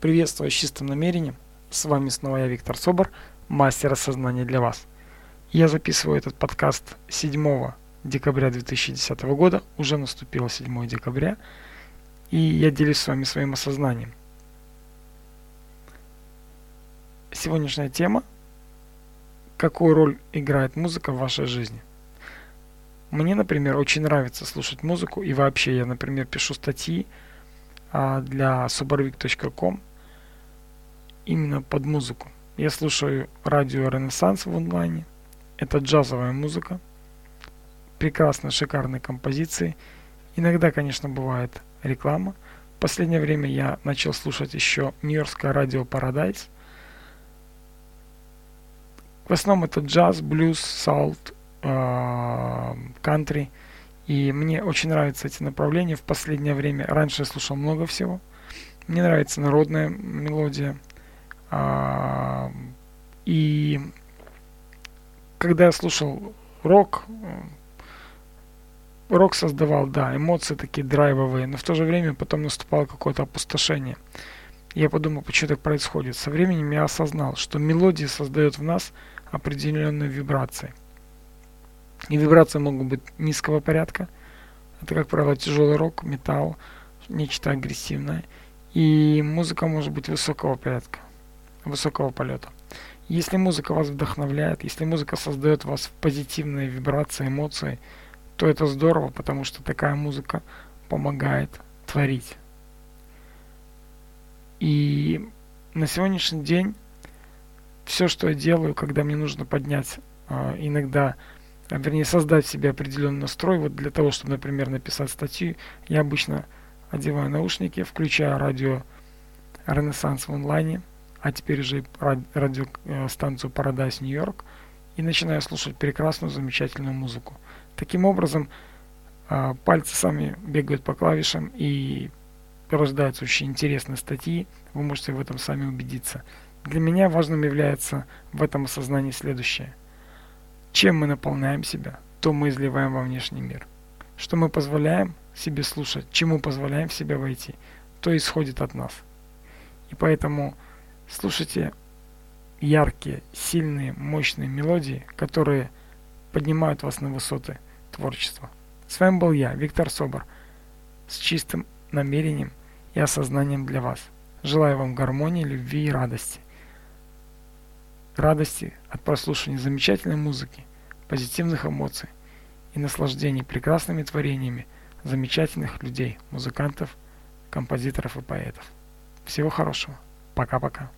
Приветствую с чистым намерением. С вами снова я, Виктор Собор, мастер осознания для вас. Я записываю этот подкаст 7 декабря 2010 года. Уже наступило 7 декабря. И я делюсь с вами своим осознанием. Сегодняшняя тема – какую роль играет музыка в вашей жизни? Мне, например, очень нравится слушать музыку, и вообще я, например, пишу статьи для subarvik.com именно под музыку. Я слушаю радио Ренессанс в онлайне. Это джазовая музыка. Прекрасные, шикарные композиции. Иногда, конечно, бывает реклама. В последнее время я начал слушать еще Нью-Йоркское радио Paradise. В основном это джаз, блюз, салт, кантри. И мне очень нравятся эти направления в последнее время. Раньше я слушал много всего. Мне нравится народная мелодия, а, и когда я слушал рок, рок создавал, да, эмоции такие драйвовые, но в то же время потом наступало какое-то опустошение. Я подумал, почему так происходит. Со временем я осознал, что мелодия создает в нас определенные вибрации. И вибрации могут быть низкого порядка. Это, как правило, тяжелый рок, металл, нечто агрессивное. И музыка может быть высокого порядка высокого полета. Если музыка вас вдохновляет, если музыка создает в вас позитивные вибрации, эмоции, то это здорово, потому что такая музыка помогает творить. И на сегодняшний день все, что я делаю, когда мне нужно поднять э, иногда, а, вернее, создать себе определенный настрой, вот для того, чтобы, например, написать статью, я обычно одеваю наушники, включаю радио Ренессанс в онлайне – а теперь уже радиостанцию New York и начинаю слушать прекрасную, замечательную музыку. Таким образом, а, пальцы сами бегают по клавишам и рождаются очень интересные статьи, вы можете в этом сами убедиться. Для меня важным является в этом осознании следующее. Чем мы наполняем себя, то мы изливаем во внешний мир. Что мы позволяем себе слушать, чему позволяем в себя войти, то исходит от нас. И поэтому Слушайте яркие, сильные, мощные мелодии, которые поднимают вас на высоты творчества. С вами был я, Виктор Собор, с чистым намерением и осознанием для вас. Желаю вам гармонии, любви и радости. Радости от прослушивания замечательной музыки, позитивных эмоций и наслаждений прекрасными творениями замечательных людей, музыкантов, композиторов и поэтов. Всего хорошего. Пока-пока.